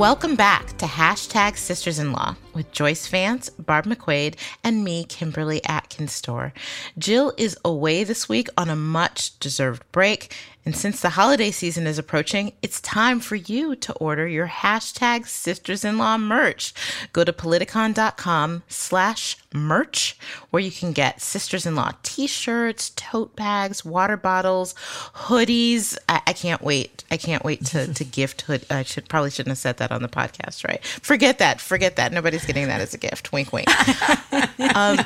Welcome back to Hashtag Sisters in Law with Joyce Vance, Barb McQuade, and me, Kimberly Atkins Stohr. Jill is away this week on a much deserved break. And since the holiday season is approaching, it's time for you to order your hashtag sisters-in-law merch. Go to politicon.com slash merch, where you can get sisters-in-law t-shirts, tote bags, water bottles, hoodies. I, I can't wait. I can't wait to, to gift hood. I should probably shouldn't have said that on the podcast, right? Forget that. Forget that. Nobody's getting that as a gift. Wink, wink. um,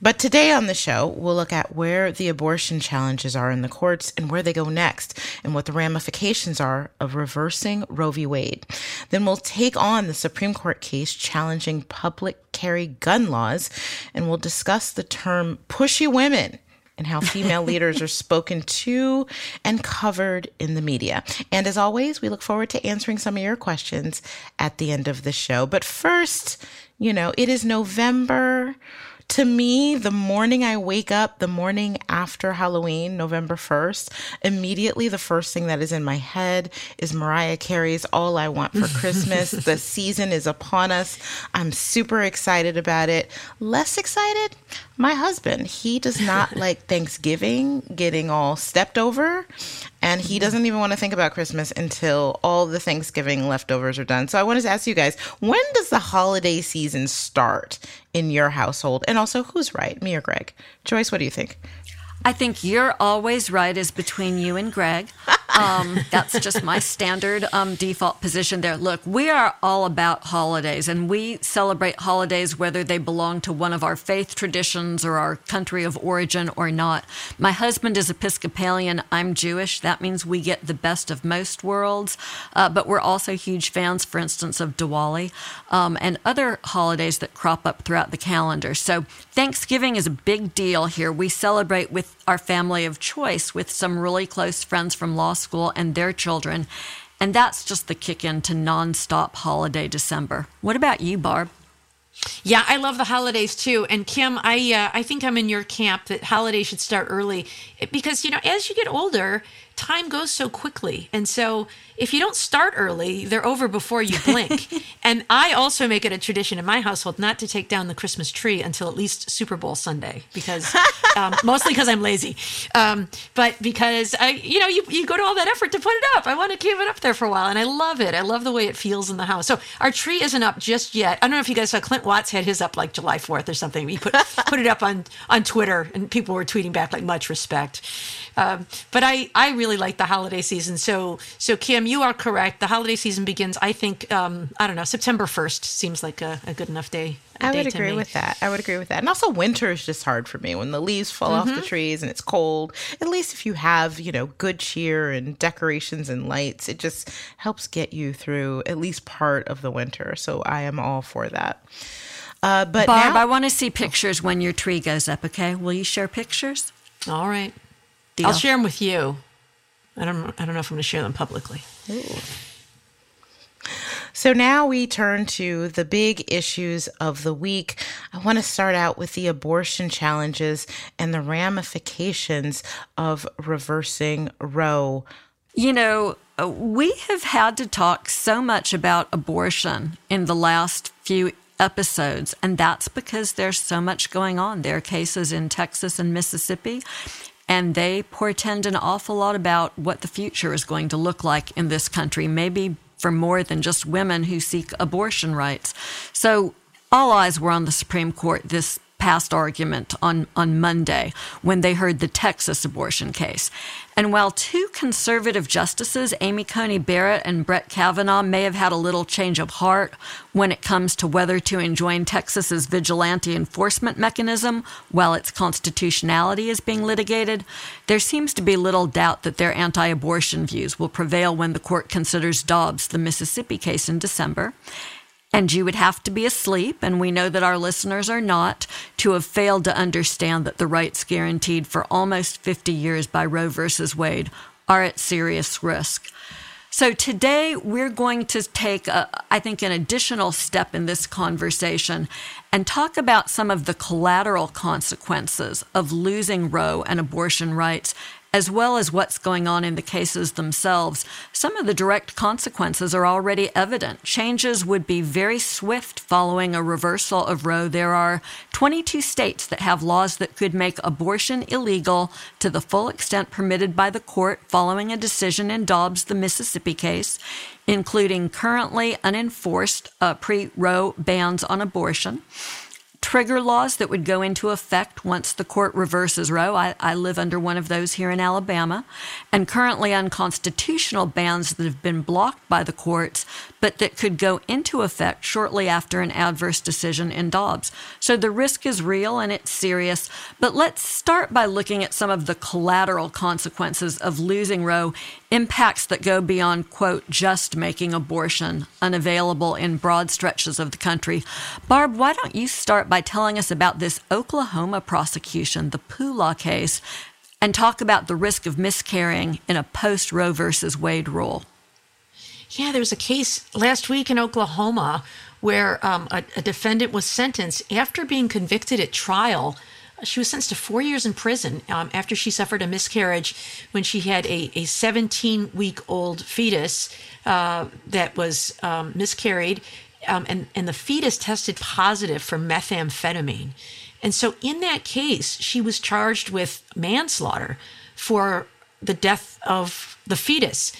but today on the show, we'll look at where the abortion challenges are in the courts and where they go next, and what the ramifications are of reversing Roe v. Wade. Then we'll take on the Supreme Court case challenging public carry gun laws, and we'll discuss the term pushy women and how female leaders are spoken to and covered in the media. And as always, we look forward to answering some of your questions at the end of the show. But first, you know, it is November to me, the morning I wake up, the morning after Halloween, November 1st, immediately the first thing that is in my head is Mariah Carey's All I Want for Christmas. the season is upon us. I'm super excited about it. Less excited, my husband. He does not like Thanksgiving getting all stepped over and he doesn't even want to think about Christmas until all the Thanksgiving leftovers are done. So I wanted to ask you guys, when does the holiday season start in your household? And also, who's right, me or Greg? Joyce, what do you think? I think you're always right is between you and Greg. Um, that's just my standard um, default position there. Look, we are all about holidays and we celebrate holidays whether they belong to one of our faith traditions or our country of origin or not. My husband is Episcopalian. I'm Jewish. That means we get the best of most worlds. Uh, but we're also huge fans, for instance, of Diwali um, and other holidays that crop up throughout the calendar. So Thanksgiving is a big deal here. We celebrate with our family of choice with some really close friends from law school and their children. And that's just the kick into nonstop holiday December. What about you, Barb? Yeah, I love the holidays too. And Kim, I uh, I think I'm in your camp that holidays should start early because you know as you get older, time goes so quickly. And so if you don't start early, they're over before you blink. and I also make it a tradition in my household not to take down the Christmas tree until at least Super Bowl Sunday, because um, mostly because I'm lazy, um, but because I, you know, you, you go to all that effort to put it up. I want to keep it up there for a while, and I love it. I love the way it feels in the house. So our tree isn't up just yet. I don't know if you guys saw Clint Watts had his up like July 4th or something. He put put it up on on Twitter, and people were tweeting back like much respect. Um, but I I really like the holiday season. So so Kim you are correct. The holiday season begins, I think, um, I don't know, September 1st seems like a, a good enough day. I would agree with that. I would agree with that. And also, winter is just hard for me when the leaves fall mm-hmm. off the mm-hmm. trees and it's cold. At least if you have, you know, good cheer and decorations and lights, it just helps get you through at least part of the winter. So I am all for that. Uh, but Barb, now- I want to see pictures when your tree goes up. Okay, will you share pictures? All right, Deal. I'll share them with you. I don't. I don't know if I'm going to share them publicly. Ooh. So now we turn to the big issues of the week. I want to start out with the abortion challenges and the ramifications of reversing Roe. You know, uh, we have had to talk so much about abortion in the last few episodes, and that's because there's so much going on. There are cases in Texas and Mississippi, and they portend an awful lot about what the future is going to look like in this country, maybe for more than just women who seek abortion rights. So all eyes were on the Supreme Court this past argument on, on Monday when they heard the Texas abortion case. And while two conservative justices, Amy Coney Barrett and Brett Kavanaugh, may have had a little change of heart when it comes to whether to enjoin Texas's vigilante enforcement mechanism while its constitutionality is being litigated, there seems to be little doubt that their anti abortion views will prevail when the court considers Dobbs, the Mississippi case, in December. And you would have to be asleep, and we know that our listeners are not, to have failed to understand that the rights guaranteed for almost 50 years by Roe versus Wade are at serious risk. So today we're going to take, a, I think, an additional step in this conversation and talk about some of the collateral consequences of losing Roe and abortion rights as well as what's going on in the cases themselves, some of the direct consequences are already evident. Changes would be very swift following a reversal of Roe. There are 22 states that have laws that could make abortion illegal to the full extent permitted by the court following a decision in Dobbs, the Mississippi case including currently unenforced uh, pre Roe bans on abortion trigger laws that would go into effect once the court reverses Roe. I, I, live under one of those here in Alabama, and currently unconstitutional bans that have been blocked by the courts, but that could go into effect shortly after an adverse decision in Dobbs. So the risk is real and it's serious. But let's start by looking at some of the collateral consequences of losing Roe impacts that go beyond, quote, just making abortion unavailable in broad stretches of the country. Barb, why don't you start by telling us about this Oklahoma prosecution, the Poolaw case, and talk about the risk of miscarrying in a post Roe versus Wade rule? Yeah, there was a case last week in Oklahoma where um, a, a defendant was sentenced after being convicted at trial she was sentenced to four years in prison um, after she suffered a miscarriage when she had a, a 17 week old fetus uh, that was um, miscarried. Um, and, and the fetus tested positive for methamphetamine. And so, in that case, she was charged with manslaughter for the death of the fetus.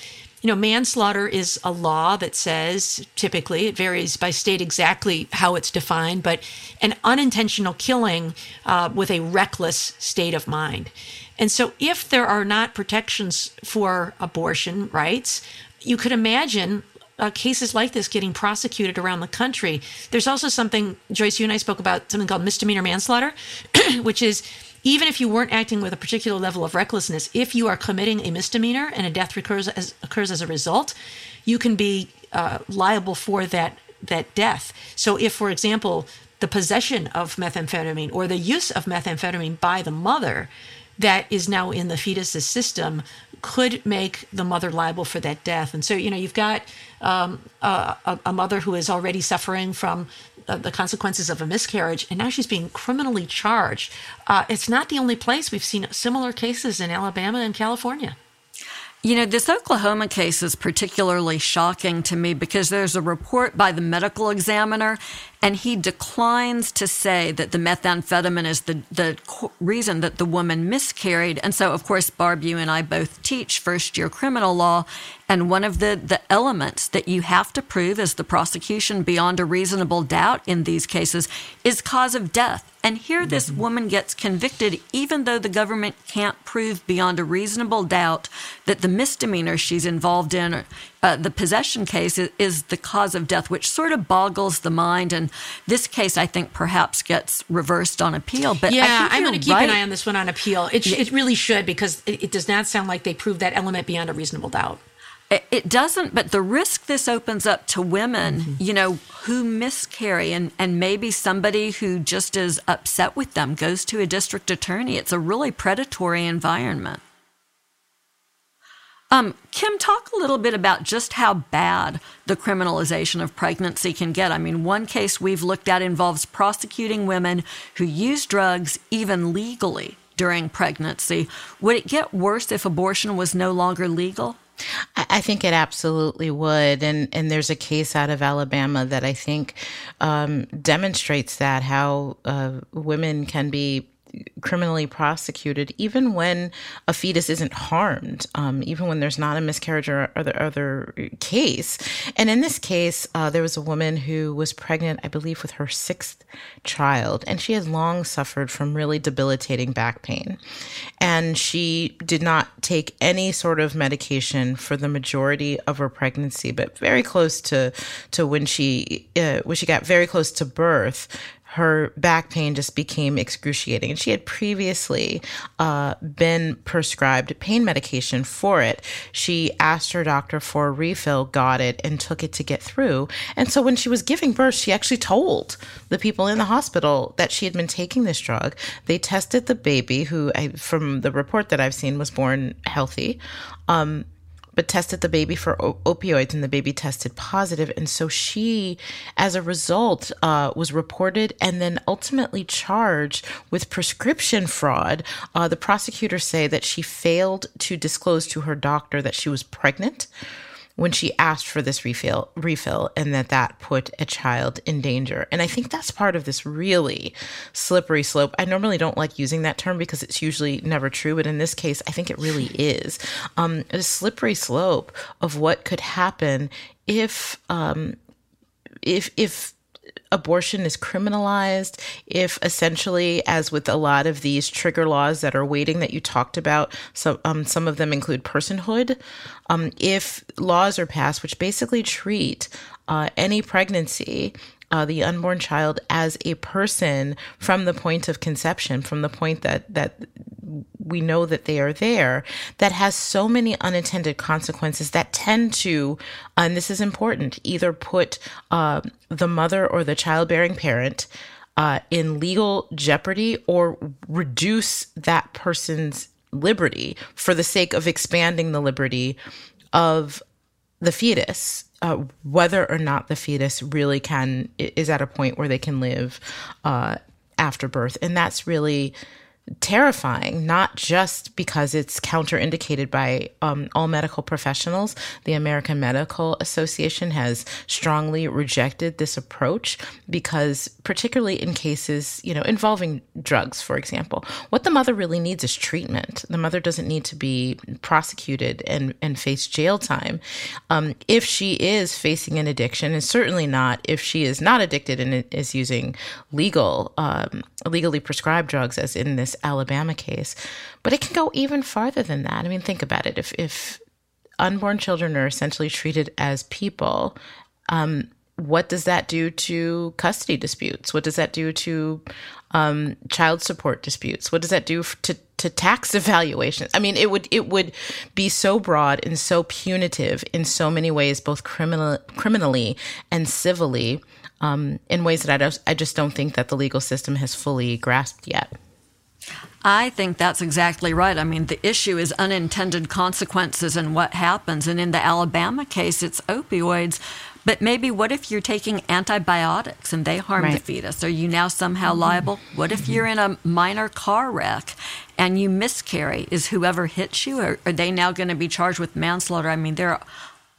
You know, manslaughter is a law that says, typically, it varies by state exactly how it's defined, but an unintentional killing uh, with a reckless state of mind. And so, if there are not protections for abortion rights, you could imagine uh, cases like this getting prosecuted around the country. There's also something, Joyce, you and I spoke about something called misdemeanor manslaughter, which is even if you weren't acting with a particular level of recklessness, if you are committing a misdemeanor and a death occurs as, occurs as a result, you can be uh, liable for that that death. So, if, for example, the possession of methamphetamine or the use of methamphetamine by the mother that is now in the fetus's system could make the mother liable for that death. And so, you know, you've got um, a, a, mother who is already suffering from the consequences of a miscarriage, and now she's being criminally charged. Uh, it's not the only place we've seen similar cases in Alabama and California. You know, this Oklahoma case is particularly shocking to me because there's a report by the medical examiner, and he declines to say that the methamphetamine is the, the reason that the woman miscarried. And so, of course, Barb, you and I both teach first year criminal law, and one of the, the elements that you have to prove as the prosecution beyond a reasonable doubt in these cases is cause of death. And here, this mm-hmm. woman gets convicted, even though the government can't prove beyond a reasonable doubt that the misdemeanor she's involved in, uh, the possession case, is, is, the cause of death, which sort of boggles the mind. And this case, I think, perhaps gets reversed on appeal. But yeah, I'm going to keep right. an eye on this one on appeal. It, it really should because it, it does not sound like they proved that element beyond a reasonable doubt. It doesn't, but the risk this opens up to women, mm-hmm. you know, who miscarry and, and maybe somebody who just is upset with them goes to a district attorney. It's a really predatory environment. Um, Kim, talk a little bit about just how bad the criminalization of pregnancy can get. I mean, one case we've looked at involves prosecuting women who use drugs, even legally, during pregnancy. Would it get worse if abortion was no longer legal? I think it absolutely would, and and there's a case out of Alabama that I think um, demonstrates that how uh, women can be criminally prosecuted even when a fetus isn't harmed, um, even when there's not a miscarriage or other other case. And in this case, uh, there was a woman who was pregnant, I believe, with her sixth child, and she had long suffered from really debilitating back pain, and she did not take any sort of medication for the majority of her pregnancy, but very close to to when she uh, when she got very close to birth her back pain just became excruciating. And she had previously uh, been prescribed pain medication for it. She asked her doctor for a refill, got it, and took it to get through. And so when she was giving birth, she actually told the people in the hospital that she had been taking this drug. They tested the baby, who, I, from the report that I've seen, was born healthy. Um, but tested the baby for o- opioids, and the baby tested positive. And so she, as a result, uh, was reported and then ultimately charged with prescription fraud. Uh, the prosecutors say that she failed to disclose to her doctor that she was pregnant when she asked for this refill refill and that that put a child in danger. And i think that's part of this really slippery slope. I normally don't like using that term because it's usually never true but in this case i think it really is. Um, a slippery slope of what could happen if um, if if abortion is criminalized, if essentially, as with a lot of these trigger laws that are waiting that you talked about, so um, some of them include personhood, um, if laws are passed which basically treat uh, any pregnancy uh, the unborn child as a person from the point of conception, from the point that that we know that they are there, that has so many unintended consequences that tend to, and this is important, either put uh, the mother or the childbearing parent uh, in legal jeopardy or reduce that person's liberty for the sake of expanding the liberty of the fetus uh, whether or not the fetus really can is at a point where they can live uh, after birth, and that's really terrifying, not just because it's counterindicated by um, all medical professionals. The American Medical Association has strongly rejected this approach because, particularly in cases, you know, involving drugs, for example, what the mother really needs is treatment. The mother doesn't need to be prosecuted and, and face jail time. Um, if she is facing an addiction, and certainly not if she is not addicted and is using legal, um, legally prescribed drugs, as in this Alabama case. But it can go even farther than that. I mean, think about it. If, if unborn children are essentially treated as people, um, what does that do to custody disputes? What does that do to um, child support disputes? What does that do to to tax evaluations? I mean, it would it would be so broad and so punitive in so many ways, both criminal criminally and civilly, um, in ways that I I just don't think that the legal system has fully grasped yet. I think that's exactly right. I mean, the issue is unintended consequences and what happens. And in the Alabama case, it's opioids. But maybe what if you're taking antibiotics and they harm right. the fetus? Are you now somehow liable? What if you're in a minor car wreck and you miscarry? Is whoever hits you, are, are they now going to be charged with manslaughter? I mean, there are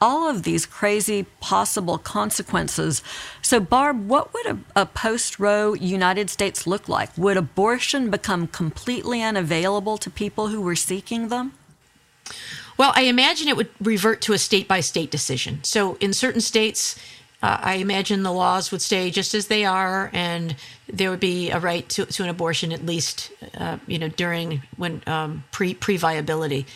all of these crazy possible consequences. So, Barb, what would a, a post Roe United States look like? Would abortion become completely unavailable to people who were seeking them? Well, I imagine it would revert to a state by state decision. So, in certain states, uh, I imagine the laws would stay just as they are, and there would be a right to, to an abortion at least, uh, you know, during when um, pre pre viability.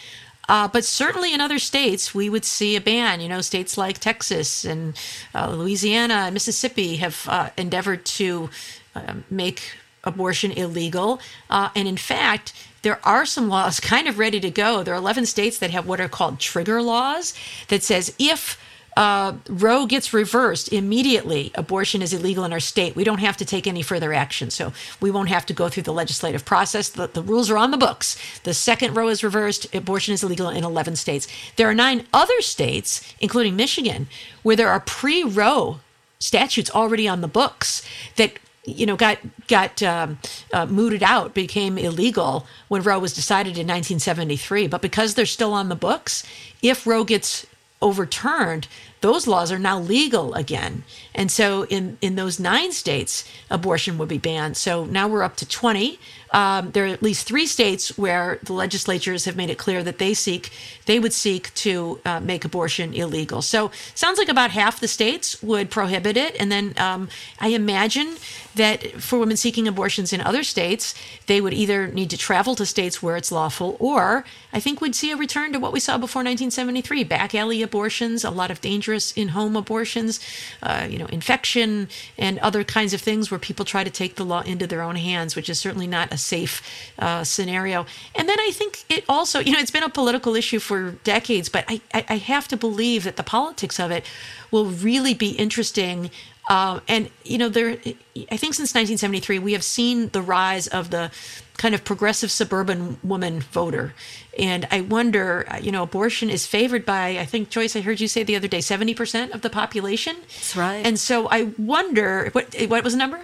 Uh, but certainly in other states, we would see a ban. You know, states like Texas and uh, Louisiana and Mississippi have uh, endeavored to um, make abortion illegal. Uh, and in fact, there are some laws kind of ready to go. There are 11 states that have what are called trigger laws that says if uh, Roe gets reversed immediately, abortion is illegal in our state. We don't have to take any further action. So we won't have to go through the legislative process. The, the rules are on the books. The second Roe is reversed, abortion is illegal in 11 states. There are nine other states, including Michigan, where there are pre Roe statutes already on the books that you know got got um, uh, mooted out became illegal when roe was decided in 1973 but because they're still on the books if roe gets overturned, those laws are now legal again. And so in, in those nine states, abortion would be banned. So now we're up to 20 um, there are at least three states where the legislatures have made it clear that they seek they would seek to uh, make abortion illegal. So sounds like about half the states would prohibit it, and then um, I imagine that for women seeking abortions in other states, they would either need to travel to states where it's lawful, or I think we'd see a return to what we saw before 1973: back alley abortions, a lot of dangerous in-home abortions, uh, you know, infection and other kinds of things where people try to take the law into their own hands, which is certainly not a safe uh, scenario. And then I think it also, you know, it's been a political issue for decades, but I, I have to believe that the politics of it will really be interesting Uh, and you know, there, I think since 1973, we have seen the rise of the kind of progressive suburban woman voter. And I wonder, you know, abortion is favored by, I think, Joyce, I heard you say the other day, 70% of the population. That's right. And so I wonder, what, what was the number?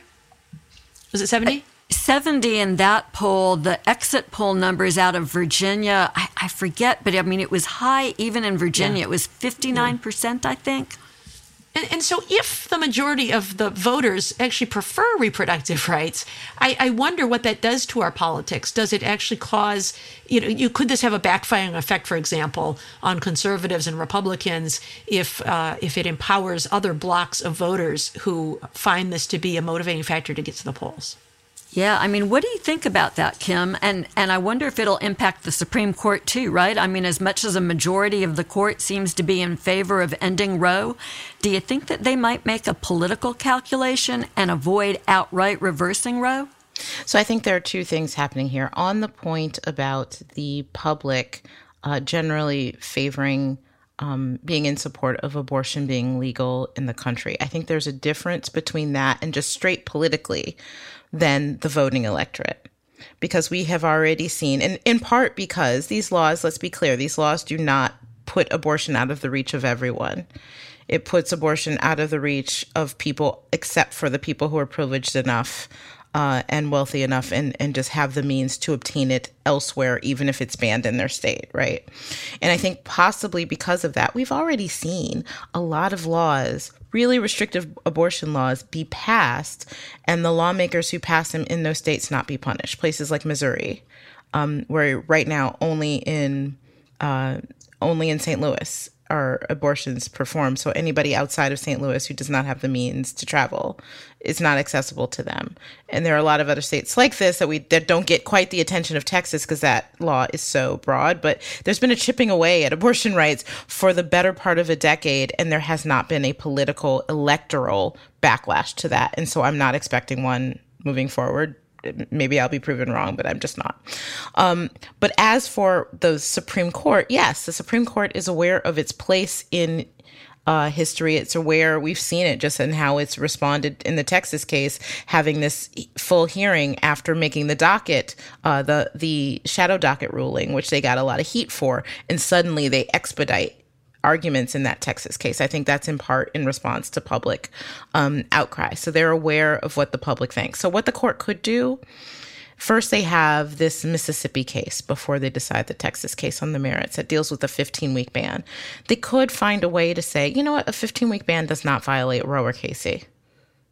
Was it 70? 70 in that poll. The exit poll numbers out of Virginia, I, I forget, but I mean, it was high even in Virginia. Yeah. It was 59%, I think. And, and, so, if the majority of the voters actually prefer reproductive rights, I, I, wonder what that does to our politics. Does it actually cause, you know, you could this have a backfiring effect, for example, on conservatives and Republicans if uh, if it empowers other blocks of voters who find this to be a motivating factor to get to the polls? Yeah, I mean, what do you think about that, Kim? And and I wonder if it'll impact the Supreme Court too, right? I mean, as much as a majority of the court seems to be in favor of ending Roe, do you think that they might make a political calculation and avoid outright reversing Roe? So I think there are two things happening here. On the point about the public uh, generally favoring um, being in support of abortion being legal in the country. I think there's a difference between that and just straight politically than the voting electorate. Because we have already seen, and in part because these laws, let's be clear, these laws do not put abortion out of the reach of everyone. It puts abortion out of the reach of people, except for the people who are privileged enough uh, and wealthy enough and, and just have the means to obtain it elsewhere, even if it's banned in their state, right? And I think possibly because of that, we've already seen a lot of laws, really restrictive abortion laws, be passed, and the lawmakers who pass them in those states not be punished. Places like Missouri, um, where right now only in uh, only in St. Louis are abortions performed. So anybody outside of St. Louis who does not have the means to travel is not accessible to them. And there are a lot of other states like this that we that don't get quite the attention of Texas because that law is so broad. But there's been a chipping away at abortion rights for the better part of a decade, and there has not been a political electoral backlash to that. And so I'm not expecting one moving forward maybe I'll be proven wrong, but I'm just not. Um, but as for the Supreme Court, yes, the Supreme Court is aware of its place in uh, history. It's aware, we've seen it just in how it's responded in the Texas case, having this full hearing after making the docket, uh, the, the shadow docket ruling, which they got a lot of heat for, and suddenly they expedite arguments in that Texas case. I think that's in part in response to public um, outcry. So they're aware of what the public thinks. So, what the court could do first, they have this Mississippi case before they decide the Texas case on the merits that deals with a 15 week ban. They could find a way to say, you know what, a 15 week ban does not violate Roe or Casey.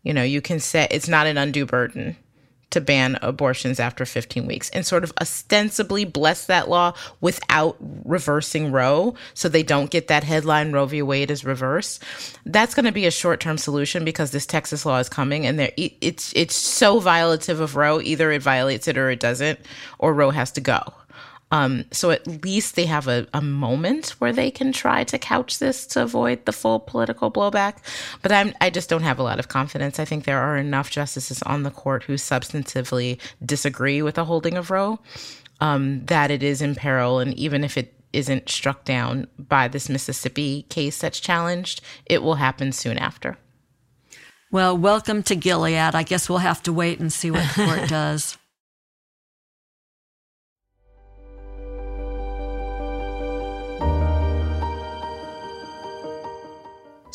You know, you can say it's not an undue burden to ban abortions after 15 weeks and sort of ostensibly bless that law without reversing Roe so they don't get that headline Roe v. Wade is reversed. That's going to be a short-term solution because this Texas law is coming and it's it's so violative of Roe either it violates it or it doesn't or Roe has to go. Um, so at least they have a, a moment where they can try to couch this to avoid the full political blowback. But I'm, I just don't have a lot of confidence. I think there are enough justices on the court who substantively disagree with the holding of Roe um, that it is in peril. And even if it isn't struck down by this Mississippi case that's challenged, it will happen soon after. Well, welcome to Gilead. I guess we'll have to wait and see what the court does.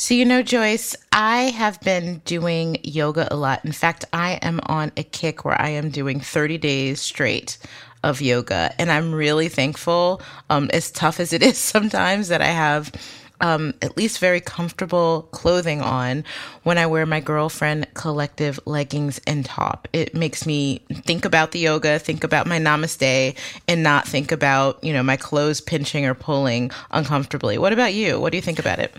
So, you know, Joyce, I have been doing yoga a lot. In fact, I am on a kick where I am doing 30 days straight of yoga. And I'm really thankful, um, as tough as it is sometimes, that I have um, at least very comfortable clothing on when I wear my girlfriend collective leggings and top. It makes me think about the yoga, think about my namaste, and not think about, you know, my clothes pinching or pulling uncomfortably. What about you? What do you think about it?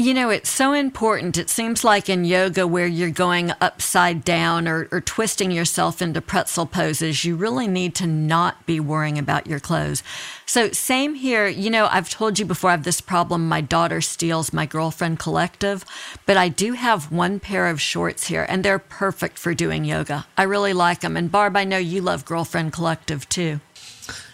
You know, it's so important. It seems like in yoga, where you're going upside down or, or, twisting yourself into pretzel poses, you really need to not be worrying about your clothes. So, same here. You know, I've told you before I have this problem. My daughter steals my girlfriend collective, but I do have one pair of shorts here, and they're perfect for doing yoga. I really like them. And Barb, I know you love girlfriend collective too.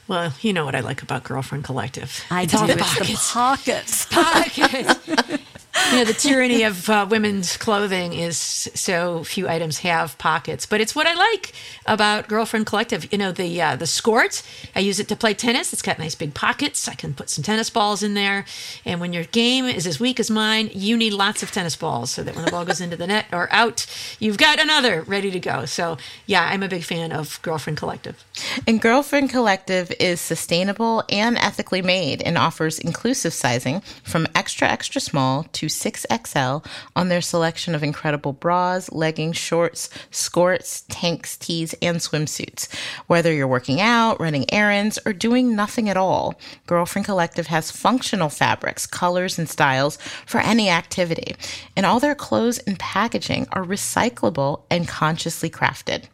Well, you know what I like about Girlfriend Collective. I it's do. The it's pockets. the pockets. pockets. you know, the tyranny of uh, women's clothing is so few items have pockets. But it's what I like about Girlfriend Collective. You know, the uh, the skort. I use it to play tennis. It's got nice big pockets. I can put some tennis balls in there. And when your game is as weak as mine, you need lots of tennis balls so that when the ball goes into the net or out, you've got another ready to go. So yeah, I'm a big fan of Girlfriend Collective. And Girlfriend Collective is sustainable and ethically made and offers inclusive sizing from extra extra small to 6XL on their selection of incredible bras, leggings, shorts, skirts, tanks, tees, and swimsuits. Whether you're working out, running errands, or doing nothing at all, Girlfriend Collective has functional fabrics, colors, and styles for any activity. And all their clothes and packaging are recyclable and consciously crafted.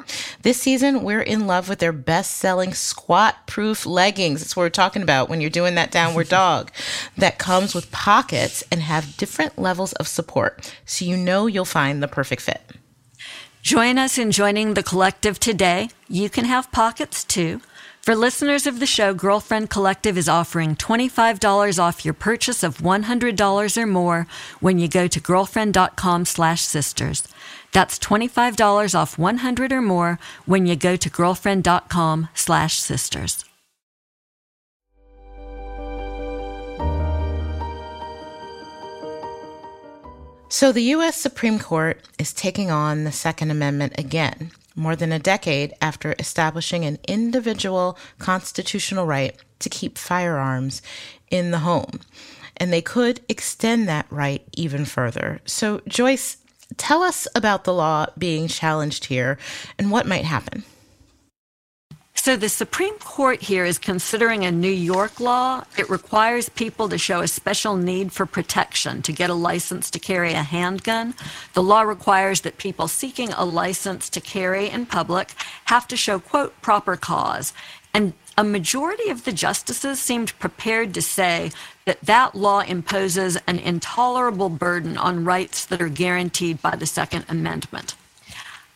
This season, we're in love with their best selling squat proof leggings. That's what we're talking about when you're doing that downward dog that comes with pockets and have different levels of support. So you know you'll find the perfect fit. Join us in joining the collective today. You can have pockets too. For listeners of the show, Girlfriend Collective is offering $25 off your purchase of $100 or more when you go to girlfriend.com slash sisters. That's $25 off 100 or more when you go to girlfriend.com slash sisters. So the U.S. Supreme Court is taking on the Second Amendment again, more than a decade after establishing an individual constitutional right to keep firearms in the home. And they could extend that right even further. So, Joyce, tell us about the law being challenged here and what might happen. So the Supreme Court here is considering a New York law. It requires people to show a special need for protection to get a license to carry a handgun. The law requires that people seeking a license to carry in public have to show, quote, proper cause. And a majority of the justices seemed prepared to say that that law imposes an intolerable burden on rights that are guaranteed by the Second Amendment.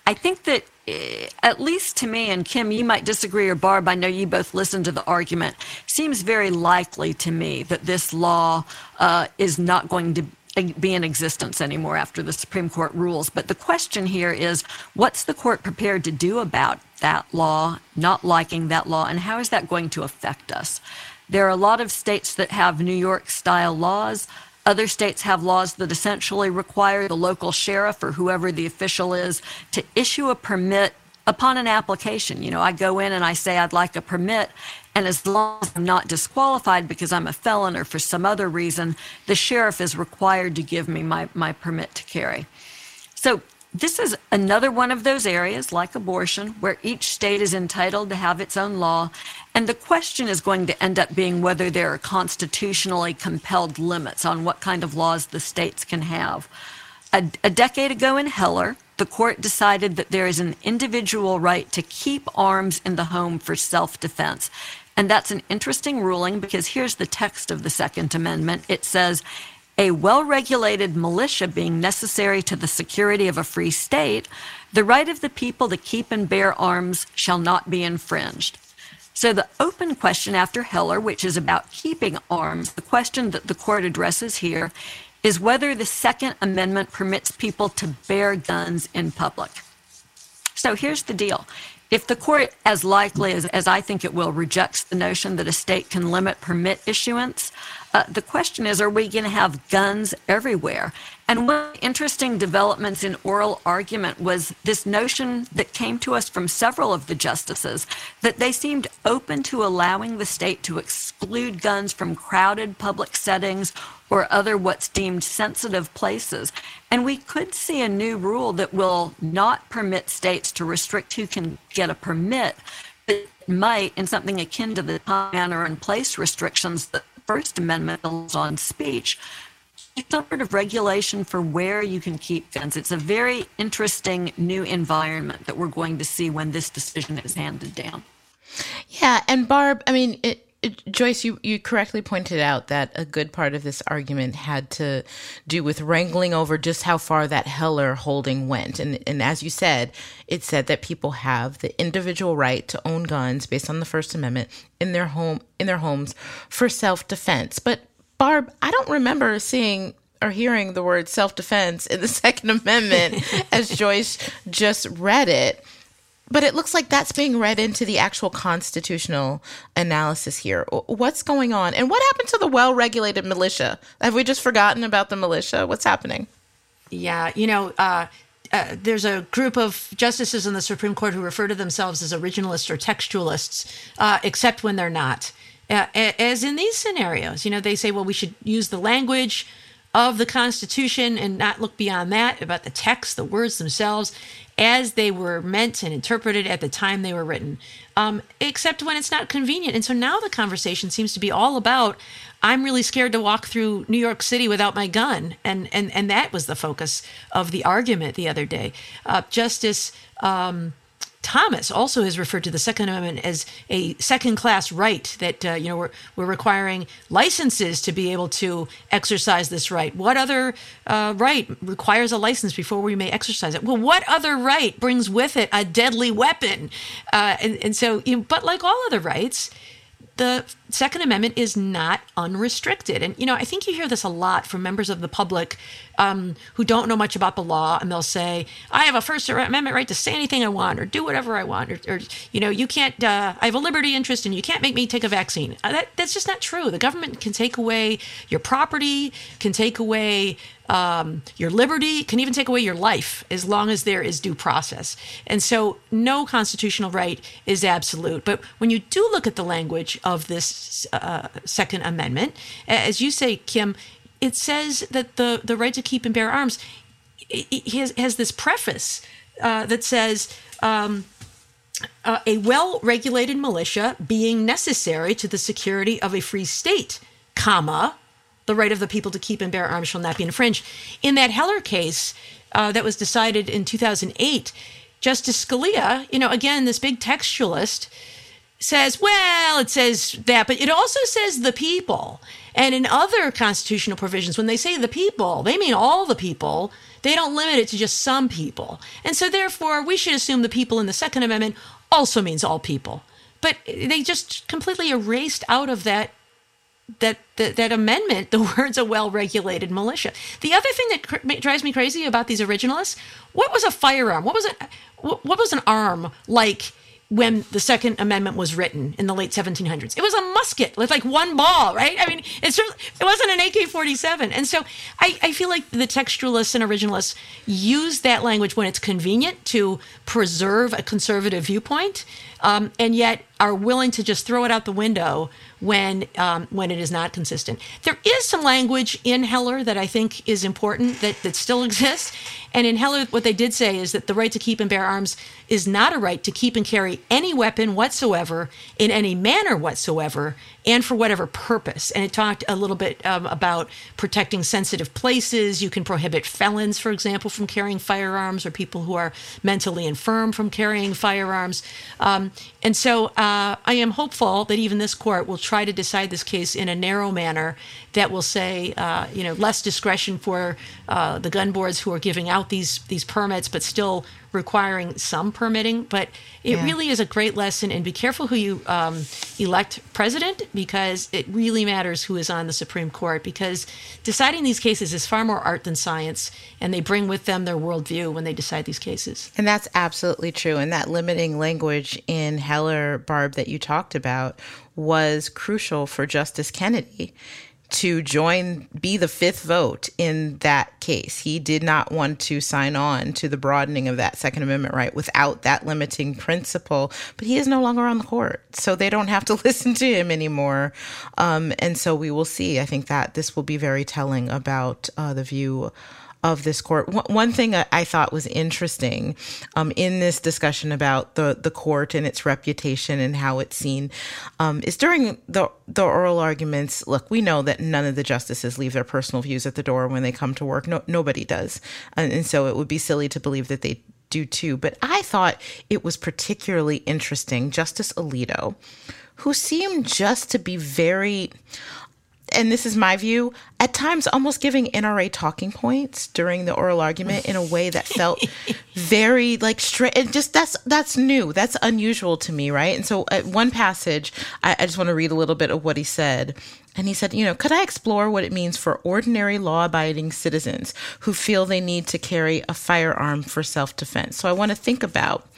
I think that, uh, at least to me, and Kim, you might disagree, or Barb, I know you both listened to the argument, seems very likely to me that this law uh, is not going to be in existence anymore after the Supreme Court rules. But the question here is what's the court prepared to do about that law, not liking that law, and how is that going to affect us? There are a lot of states that have New York style laws. Other states have laws that essentially require the local sheriff or whoever the official is to issue a permit upon an application. You know, I go in and I say I'd like a permit, and as long as I'm not disqualified because I'm a felon or for some other reason, the sheriff is required to give me my, my permit to carry. So this is another one of those areas, like abortion, where each state is entitled to have its own law. And the question is going to end up being whether there are constitutionally compelled limits on what kind of laws the states can have. A, a decade ago in Heller, the court decided that there is an individual right to keep arms in the home for self defense. And that's an interesting ruling because here's the text of the Second Amendment. It says, a well regulated militia being necessary to the security of a free state, the right of the people to keep and bear arms shall not be infringed. So, the open question after Heller, which is about keeping arms, the question that the court addresses here is whether the Second Amendment permits people to bear guns in public. So, here's the deal if the court, as likely as, as I think it will, rejects the notion that a state can limit permit issuance, uh, the question is are we going to have guns everywhere? And one interesting developments in oral argument was this notion that came to us from several of the justices that they seemed open to allowing the state to exclude guns from crowded public settings or other what's deemed sensitive places. And we could see a new rule that will not permit states to restrict who can get a permit, but might, in something akin to the time, manner, and place restrictions that the First Amendment on speech, some sort of regulation for where you can keep guns. It's a very interesting new environment that we're going to see when this decision is handed down. Yeah, and Barb, I mean, it, Joyce, you, you correctly pointed out that a good part of this argument had to do with wrangling over just how far that Heller holding went. And, and as you said, it said that people have the individual right to own guns based on the First Amendment in their home in their homes for self defense. But Barb, I don't remember seeing or hearing the word self defense in the Second Amendment as Joyce just read it. But it looks like that's being read into the actual constitutional analysis here. What's going on? And what happened to the well regulated militia? Have we just forgotten about the militia? What's happening? Yeah, you know, uh, uh, there's a group of justices in the Supreme Court who refer to themselves as originalists or textualists, uh, except when they're not. Uh, as in these scenarios, you know, they say, well, we should use the language of the Constitution and not look beyond that about the text, the words themselves, as they were meant and interpreted at the time they were written, um, except when it's not convenient. And so now the conversation seems to be all about I'm really scared to walk through New York City without my gun, and and and that was the focus of the argument the other day. Uh, Justice. Um, Thomas also has referred to the Second Amendment as a second class right that, uh, you know, we're, we're requiring licenses to be able to exercise this right. What other uh, right requires a license before we may exercise it? Well, what other right brings with it a deadly weapon? Uh, and, and so, you know, but like all other rights, the Second Amendment is not unrestricted. And, you know, I think you hear this a lot from members of the public um, who don't know much about the law. And they'll say, I have a First Amendment right to say anything I want or do whatever I want. Or, or you know, you can't, uh, I have a liberty interest and you can't make me take a vaccine. Uh, that, that's just not true. The government can take away your property, can take away um, your liberty, can even take away your life as long as there is due process. And so, no constitutional right is absolute. But when you do look at the language of this uh, Second Amendment, as you say, Kim, it says that the, the right to keep and bear arms has, has this preface uh, that says, um, uh, a well regulated militia being necessary to the security of a free state, comma, the right of the people to keep and bear arms shall not be infringed. In that Heller case uh, that was decided in 2008, Justice Scalia, you know, again, this big textualist, says, well, it says that, but it also says the people. And in other constitutional provisions, when they say the people, they mean all the people. They don't limit it to just some people. And so, therefore, we should assume the people in the Second Amendment also means all people. But they just completely erased out of that that, that that amendment the words a well-regulated militia. The other thing that cr- drives me crazy about these originalists, what was a firearm? What was it? What was an arm like? When the Second Amendment was written in the late 1700s. It was a musket with like one ball, right? I mean, it's it wasn't an AK-47, and so I, I feel like the textualists and originalists use that language when it's convenient to preserve a conservative viewpoint, um, and yet are willing to just throw it out the window when um, when it is not consistent. There is some language in Heller that I think is important that, that still exists. And in Heller, what they did say is that the right to keep and bear arms is not a right to keep and carry any weapon whatsoever in any manner whatsoever and for whatever purpose. And it talked a little bit um, about protecting sensitive places. You can prohibit felons, for example, from carrying firearms or people who are mentally infirm from carrying firearms. Um, and so uh, I am hopeful that even this court will try to decide this case in a narrow manner that will say, uh, you know, less discretion for uh, the gun boards who are giving out these these permits, but still requiring some permitting. But it yeah. really is a great lesson. And be careful who you um, elect president because it really matters who is on the Supreme Court because deciding these cases is far more art than science. And they bring with them their worldview when they decide these cases. And that's absolutely true. And that limiting language in Heller, Barb, that you talked about was crucial for Justice Kennedy to join, be the fifth vote in that case. He did not want to sign on to the broadening of that Second Amendment right without that limiting principle. But he is no longer on the court, so they don't have to listen to him anymore. Um, and so we will see. I think that this will be very telling about uh, the view of this court. One thing I thought was interesting um, in this discussion about the, the court and its reputation and how it's seen um, is during the the oral arguments. Look, we know that none of the justices leave their personal views at the door when they come to work. No, nobody does, and, and so it would be silly to believe that they do too. But I thought it was particularly interesting. Justice Alito, who seemed just to be very and this is my view, at times almost giving NRA talking points during the oral argument in a way that felt very like straight. And just that's that's new. That's unusual to me, right? And so, at one passage, I, I just want to read a little bit of what he said. And he said, you know, could I explore what it means for ordinary law abiding citizens who feel they need to carry a firearm for self defense? So I want to think about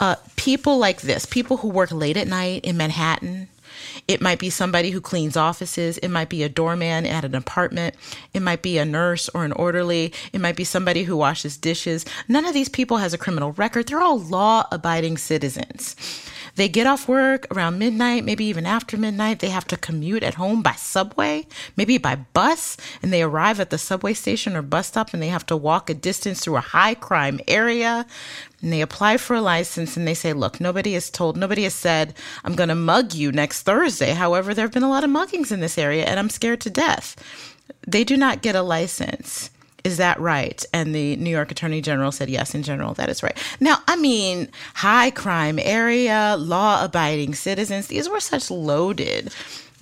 uh, people like this, people who work late at night in Manhattan. It might be somebody who cleans offices. It might be a doorman at an apartment. It might be a nurse or an orderly. It might be somebody who washes dishes. None of these people has a criminal record. They're all law abiding citizens. They get off work around midnight, maybe even after midnight. They have to commute at home by subway, maybe by bus, and they arrive at the subway station or bus stop and they have to walk a distance through a high crime area. And they apply for a license and they say, Look, nobody has told, nobody has said, I'm going to mug you next Thursday. However, there have been a lot of muggings in this area and I'm scared to death. They do not get a license. Is that right? And the New York Attorney General said, yes, in general, that is right. Now, I mean, high crime area, law abiding citizens, these were such loaded,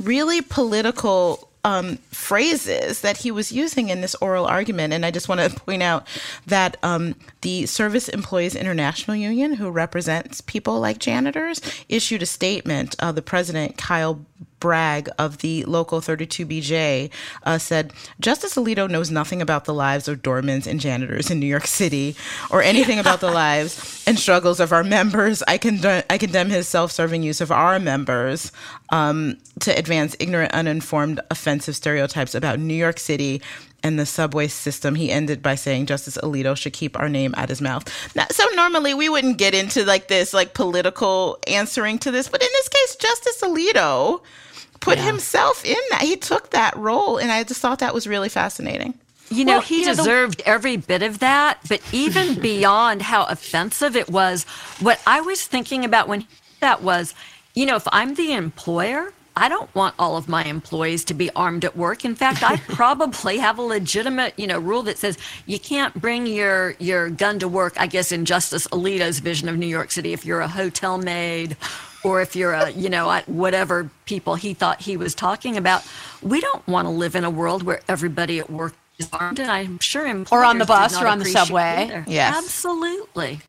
really political um, phrases that he was using in this oral argument. And I just want to point out that um, the Service Employees International Union, who represents people like janitors, issued a statement. Uh, the president, Kyle Bragg of the local 32BJ uh, said Justice Alito knows nothing about the lives of doormen and janitors in New York City or anything about the lives and struggles of our members. I, condemn, I condemn his self serving use of our members um, to advance ignorant, uninformed, offensive stereotypes about New York City and the subway system. He ended by saying Justice Alito should keep our name out his mouth. Now, so normally we wouldn't get into like this like political answering to this, but in this case, Justice Alito put yeah. himself in that. He took that role, and I just thought that was really fascinating. You know, well, he deserved the- every bit of that, but even beyond how offensive it was, what I was thinking about when that was, you know, if I'm the employer, I don't want all of my employees to be armed at work. In fact, I probably have a legitimate, you know, rule that says you can't bring your your gun to work. I guess in Justice Alito's vision of New York City, if you're a hotel maid or if you're a, you know, whatever people he thought he was talking about. We don't want to live in a world where everybody at work is armed, and I'm sure or on the bus or on the subway. Yes, absolutely.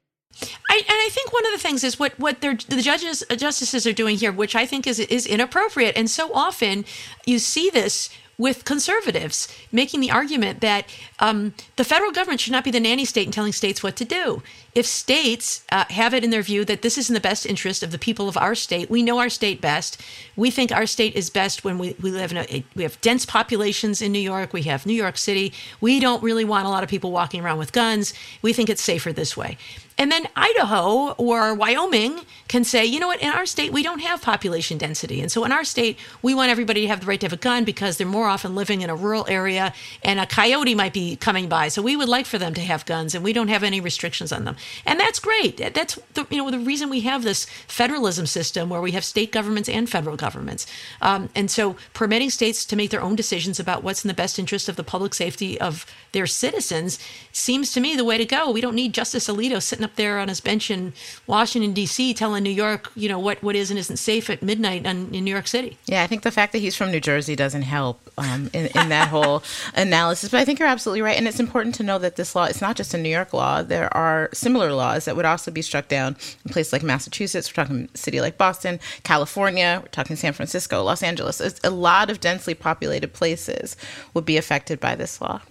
I, and I think one of the things is what what the judges uh, justices are doing here, which I think is is inappropriate. And so often you see this with conservatives making the argument that um, the federal government should not be the nanny state and telling states what to do. If states uh, have it in their view that this is in the best interest of the people of our state, we know our state best. We think our state is best when we, we live in a, we have dense populations in New York. We have New York City. We don't really want a lot of people walking around with guns. We think it's safer this way. And then Idaho or Wyoming can say, you know what, in our state, we don't have population density. And so in our state, we want everybody to have the right to have a gun because they're more often living in a rural area and a coyote might be coming by. So we would like for them to have guns and we don't have any restrictions on them. And that's great. That's the, you know, the reason we have this federalism system where we have state governments and federal governments. Um, and so permitting states to make their own decisions about what's in the best interest of the public safety of their citizens seems to me the way to go. We don't need Justice Alito sitting up there on his bench in Washington D.C. telling New York, you know, what what is and isn't safe at midnight in, in New York City. Yeah, I think the fact that he's from New Jersey doesn't help um, in, in that whole analysis. But I think you're absolutely right, and it's important to know that this law is not just a New York law. There are similar laws that would also be struck down in places like Massachusetts. We're talking city like Boston, California. We're talking San Francisco, Los Angeles. It's a lot of densely populated places would be affected by this law.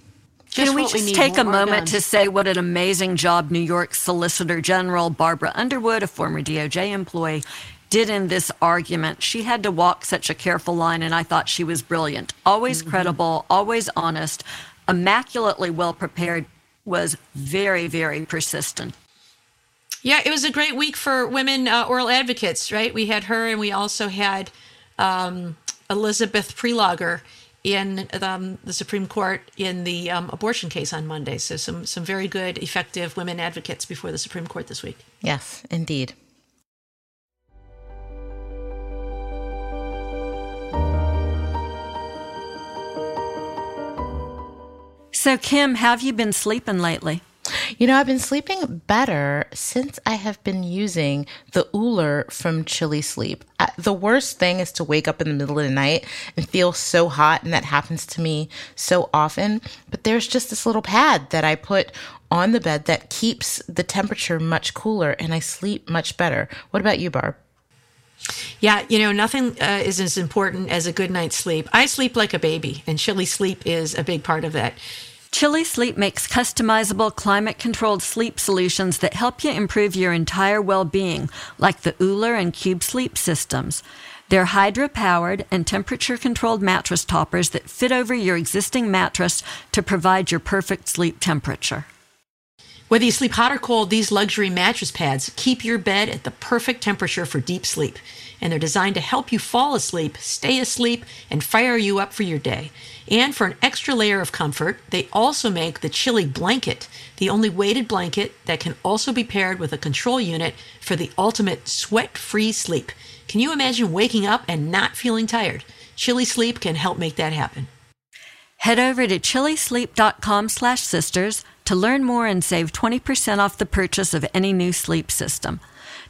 Can we just we take a moment to say what an amazing job New York Solicitor General Barbara Underwood, a former DOJ employee, did in this argument. She had to walk such a careful line, and I thought she was brilliant. Always mm-hmm. credible, always honest, immaculately well prepared, was very, very persistent. Yeah, it was a great week for women uh, oral advocates, right? We had her, and we also had um, Elizabeth Prelogar in um, the Supreme Court in the um, abortion case on Monday. So some some very good, effective women advocates before the Supreme Court this week. Yes, indeed. So, Kim, have you been sleeping lately? You know, I've been sleeping better since I have been using the Ooler from Chili Sleep. the worst thing is to wake up in the middle of the night and feel so hot, and that happens to me so often. But there's just this little pad that I put on the bed that keeps the temperature much cooler, and I sleep much better. What about you, Barb? Yeah, you know, nothing uh, is as important as a good night's sleep. I sleep like a baby, and Chili Sleep is a big part of that. Chili Sleep makes customizable climate controlled sleep solutions that help you improve your entire well being, like the Ooler and Cube Sleep systems. They're hydro powered and temperature controlled mattress toppers that fit over your existing mattress to provide your perfect sleep temperature. Whether you sleep hot or cold, these luxury mattress pads keep your bed at the perfect temperature for deep sleep. And they're designed to help you fall asleep, stay asleep, and fire you up for your day. And for an extra layer of comfort, they also make the Chili Blanket, the only weighted blanket that can also be paired with a control unit for the ultimate sweat free sleep. Can you imagine waking up and not feeling tired? Chili Sleep can help make that happen. Head over to chilisleep.com slash sisters to learn more and save 20% off the purchase of any new sleep system.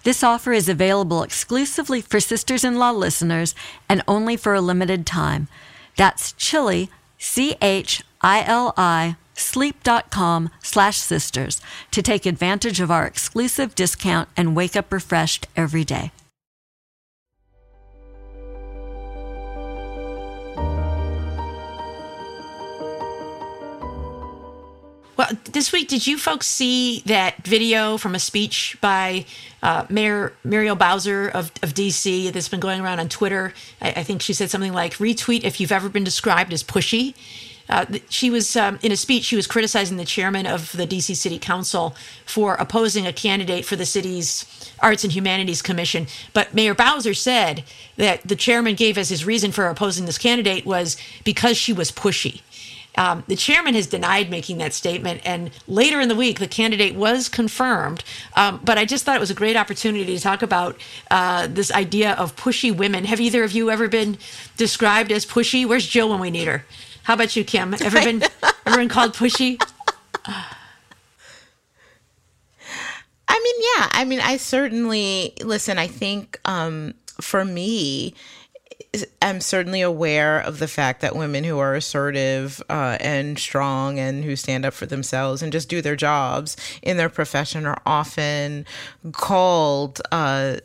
This offer is available exclusively for Sisters in Law listeners and only for a limited time. That's chili, C H I L I, sleep.com slash sisters to take advantage of our exclusive discount and wake up refreshed every day. Well, this week, did you folks see that video from a speech by uh, Mayor Muriel Bowser of, of DC that's been going around on Twitter? I, I, think she said something like, retweet if you've ever been described as pushy. Uh, she was um, in a speech. She was criticizing the chairman of the DC City Council for opposing a candidate for the city's Arts and Humanities Commission. But Mayor Bowser said that the chairman gave as his reason for opposing this candidate was because she was pushy. Um, the chairman has denied making that statement, and later in the week, the candidate was confirmed. Um, but I just thought it was a great opportunity to talk about uh, this idea of pushy women. Have either of you ever been described as pushy? Where's Jill when we need her? How about you, Kim? Ever been ever been called pushy? I mean, yeah. I mean, I certainly listen. I think um, for me, am certainly aware of the fact that women who are assertive uh, and strong and who stand up for themselves and just do their jobs in their profession are often called uh,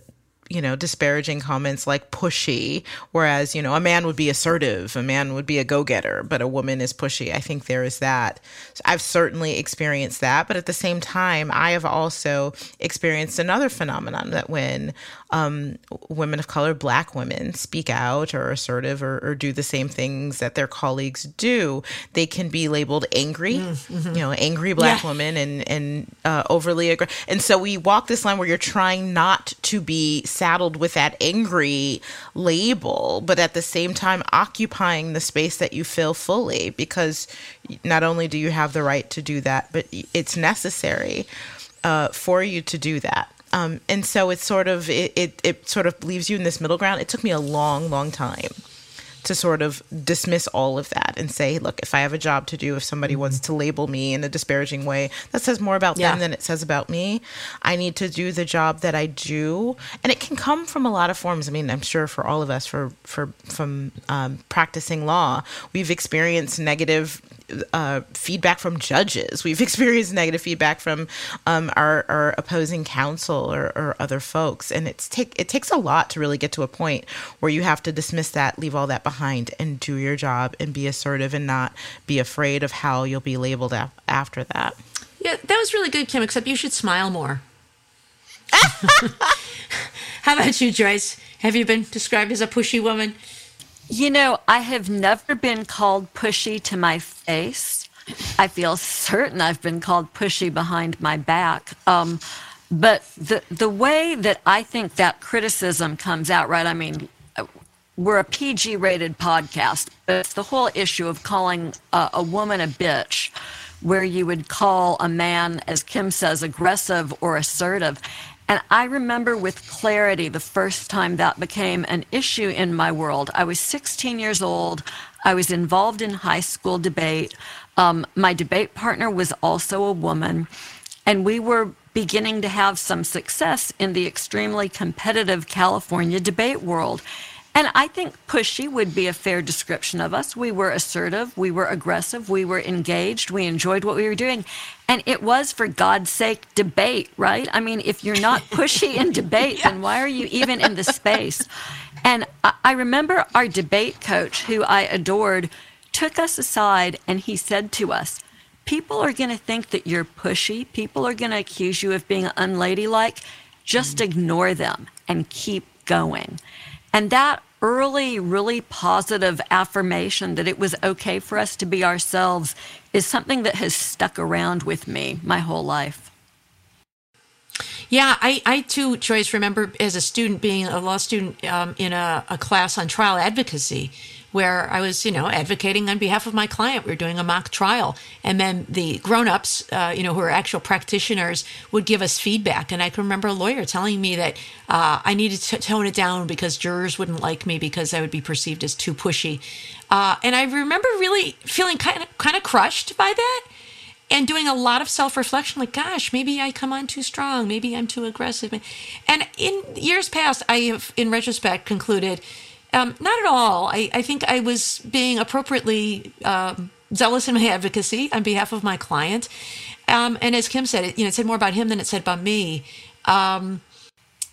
you know, disparaging comments like pushy, whereas, you know, a man would be assertive, a man would be a go getter, but a woman is pushy. I think there is that. So I've certainly experienced that. But at the same time, I have also experienced another phenomenon that when um, women of color, black women, speak out or assertive or, or, do the same things that their colleagues do, they can be labeled angry, mm-hmm. you know, angry black yeah. woman and, and uh, overly aggressive. And so we walk this line where you're trying not to be saddled with that angry label, but at the same time occupying the space that you fill fully because not only do you have the right to do that, but it's necessary uh, for you to do that. Um, and so it's sort of it, it, it sort of leaves you in this middle ground. It took me a long, long time to sort of dismiss all of that and say, look, if I have a job to do, if somebody mm-hmm. wants to label me in a disparaging way, that says more about yeah. them than it says about me. I need to do the job that I do, and it can come from a lot of forms. I mean, I'm sure for all of us, for for from um, practicing law, we've experienced negative uh, feedback from judges. We've experienced negative feedback from um, our, our, opposing counsel or, or, other folks, and it's take it takes a lot to really get to a point where you have to dismiss that, leave all that behind, and do your job and be assertive and not be afraid of how you'll be labeled af- after that. Yeah, that was really good, Kim. Except you should smile more. How about you, Joyce? Have you been described as a pushy woman? You know, I have never been called pushy to my face. I feel certain I've been called pushy behind my back. Um, but the the way that I think that criticism comes out, right? I mean, we're a PG rated podcast, but it's the whole issue of calling a, a woman a bitch, where you would call a man, as Kim says, aggressive or assertive. And I remember with clarity the first time that became an issue in my world. I was 16 years old. I was involved in high school debate. Um, my debate partner was also a woman. And we were beginning to have some success in the extremely competitive California debate world. And I think pushy would be a fair description of us. We were assertive, we were aggressive, we were engaged, we enjoyed what we were doing. And it was, for God's sake, debate, right? I mean, if you're not pushy in debate, yeah. then why are you even in the space? And I remember our debate coach, who I adored, took us aside and he said to us, People are going to think that you're pushy. People are going to accuse you of being unladylike. Just mm. ignore them and keep going. And that early, really positive affirmation that it was okay for us to be ourselves is something that has stuck around with me my whole life. Yeah, I, I too, Joyce, remember as a student being a law student um, in a, a class on trial advocacy where I was, you know, advocating on behalf of my client. We were doing a mock trial. And then the grown-ups, uh, you know, who are actual practitioners would give us feedback. And I can remember a lawyer telling me that uh, I needed to tone it down because jurors wouldn't like me because I would be perceived as too pushy. Uh, and I remember really feeling kind of, kind of crushed by that and doing a lot of self-reflection like gosh maybe i come on too strong maybe i'm too aggressive and in years past i have in retrospect concluded um, not at all. I, I, think I was being appropriately um, zealous in my advocacy on behalf of my client. Um, and as Kim said, it, you know, it said more about him than it said about me. Um,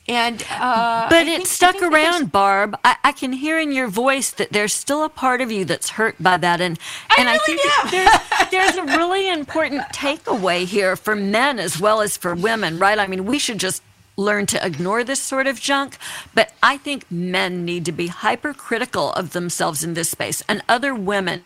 and uh, but it stuck around, Barb. I, I, can hear in your voice that there's still a part of you that's hurt by that, and and I, really I think there's, there's a really important takeaway here for men as well as for women, right? I mean, we should just learn to ignore this sort of junk. But I think men need to be hypercritical of themselves in this space and other women.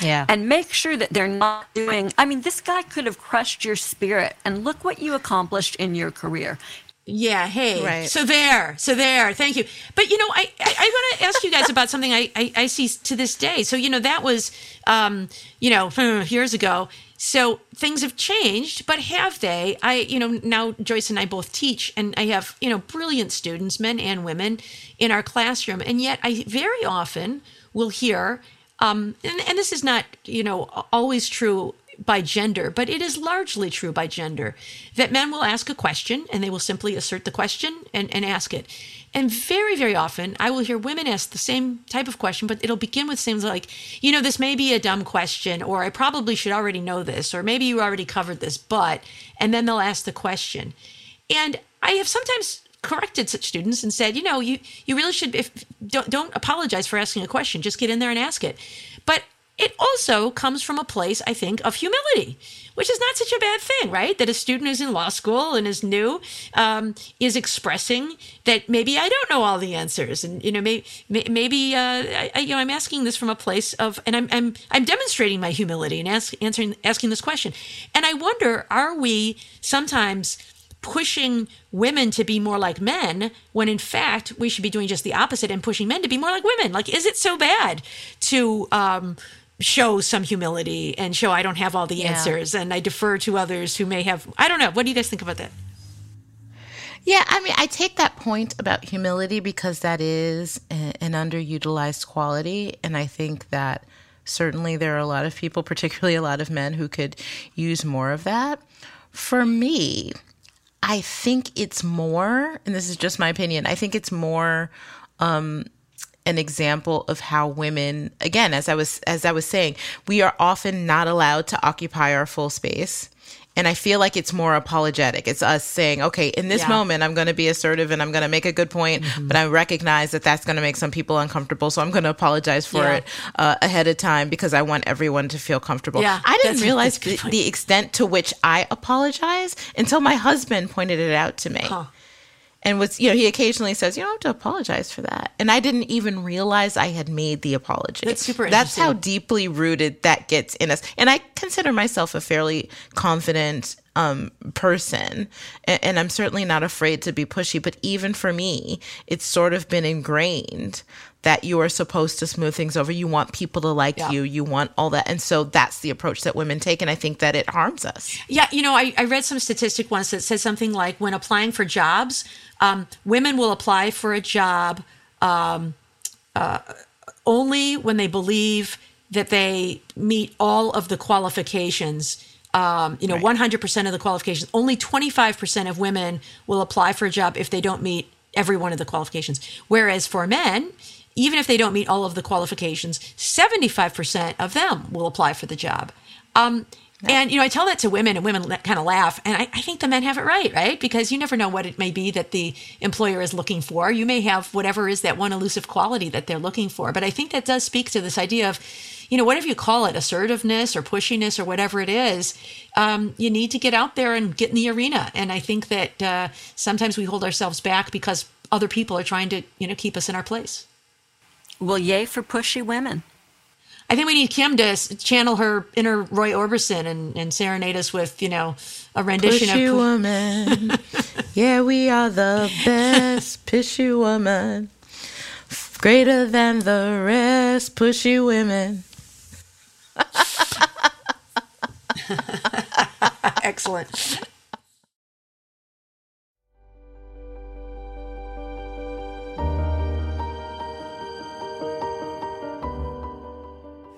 Yeah. And make sure that they're not doing. I mean, this guy could have crushed your spirit, and look what you accomplished in your career. Yeah. Hey. Right. So there. So there. Thank you. But you know, I I, I want to ask you guys about something I, I, I see to this day. So you know that was um you know years ago. So things have changed, but have they? I, you know, now Joyce and I both teach, and I have, you know, brilliant students, men and women, in our classroom. And yet I very often will hear, um, and, and this is not, you know, always true by gender, but it is largely true by gender that men will ask a question and they will simply assert the question and, and ask it. And very, very often, I will hear women ask the same type of question, but it'll begin with things like, you know, this may be a dumb question, or I probably should already know this, or maybe you already covered this, but, and then they'll ask the question. And I have sometimes corrected such students and said, you know, you, you really should, if, don't, don't apologize for asking a question, just get in there and ask it. But it also comes from a place, I think, of humility, which is not such a bad thing, right? That a student who's in law school and is new um, is expressing that maybe I don't know all the answers, and you know, maybe maybe uh, I, you know, I'm asking this from a place of, and I'm I'm I'm demonstrating my humility and ask, answering asking this question, and I wonder, are we sometimes pushing women to be more like men when in fact we should be doing just the opposite and pushing men to be more like women? Like is it so bad to um, show some humility and show I don't have all the yeah. answers and I defer to others who may have. I don't know. What do you guys think about that? Yeah, I mean, I take that point about humility because that is an underutilized quality. And I think that certainly there are a lot of people, particularly a lot of men, who could use more of that. For me, I think it's more, and this is just my opinion, I think it's more um, an example of how women again as i was as i was saying we are often not allowed to occupy our full space and i feel like it's more apologetic it's us saying okay in this yeah. moment i'm going to be assertive and i'm going to make a good point mm-hmm. but i recognize that that's going to make some people uncomfortable so i'm going to apologize for yeah. it uh, ahead of time because i want everyone to feel comfortable yeah, i didn't realize the, the, extent to which i apologize until my husband pointed it out to me huh and was you know he occasionally says you don't have to apologize for that. And i didn't even realize i had made the apology. That's super that's how deeply rooted that gets in us. And i consider myself a fairly confident um, person and, and i'm certainly not afraid to be pushy but even for me it's sort of been ingrained that you are supposed to smooth things over. You want people to like yeah. you. You want all that. And so that's the approach that women take. And I think that it harms us. Yeah. You know, I, I read some statistic once that said something like when applying for jobs, um, women will apply for a job um, uh, only when they believe that they meet all of the qualifications. Um, you know, right. 100% of the qualifications. Only 25% of women will apply for a job if they don't meet every one of the qualifications. Whereas for men, even if they don't meet all of the qualifications, 75% of them will apply for the job. Um, and, you know, I tell that to women and women kind of laugh. And I, I, think the men have it right, right? Because you never know what it may be that the employer is looking for. You may have whatever is that one elusive quality that they're looking for. But I think that does speak to this idea of, you know, whatever you call it, assertiveness or pushiness or whatever it is, um, you need to get out there and get in the arena. And I think that uh, sometimes we hold ourselves back because other people are trying to, you know, keep us in our place. Well, yay for pushy women. I think we need Kim to channel her inner Roy Orbison and, and serenade us with, you know, a rendition pushy of. woman. yeah, we are the best pushy woman. Greater than the rest, pushy women. Excellent.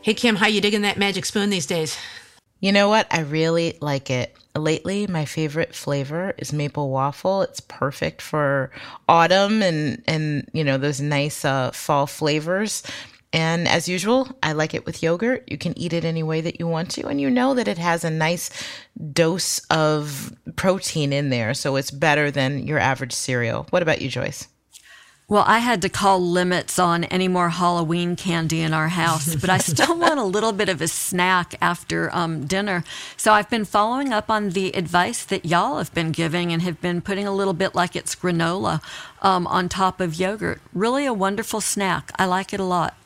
Hey Kim, how you digging that magic spoon these days? You know what? I really like it. Lately, my favorite flavor is maple waffle. It's perfect for autumn and and you know those nice uh, fall flavors. And as usual, I like it with yogurt. You can eat it any way that you want to, and you know that it has a nice dose of protein in there, so it's better than your average cereal. What about you, Joyce? Well, I had to call limits on any more Halloween candy in our house, but I still want a little bit of a snack after um, dinner. So I've been following up on the advice that y'all have been giving and have been putting a little bit like it's granola um, on top of yogurt. Really a wonderful snack. I like it a lot.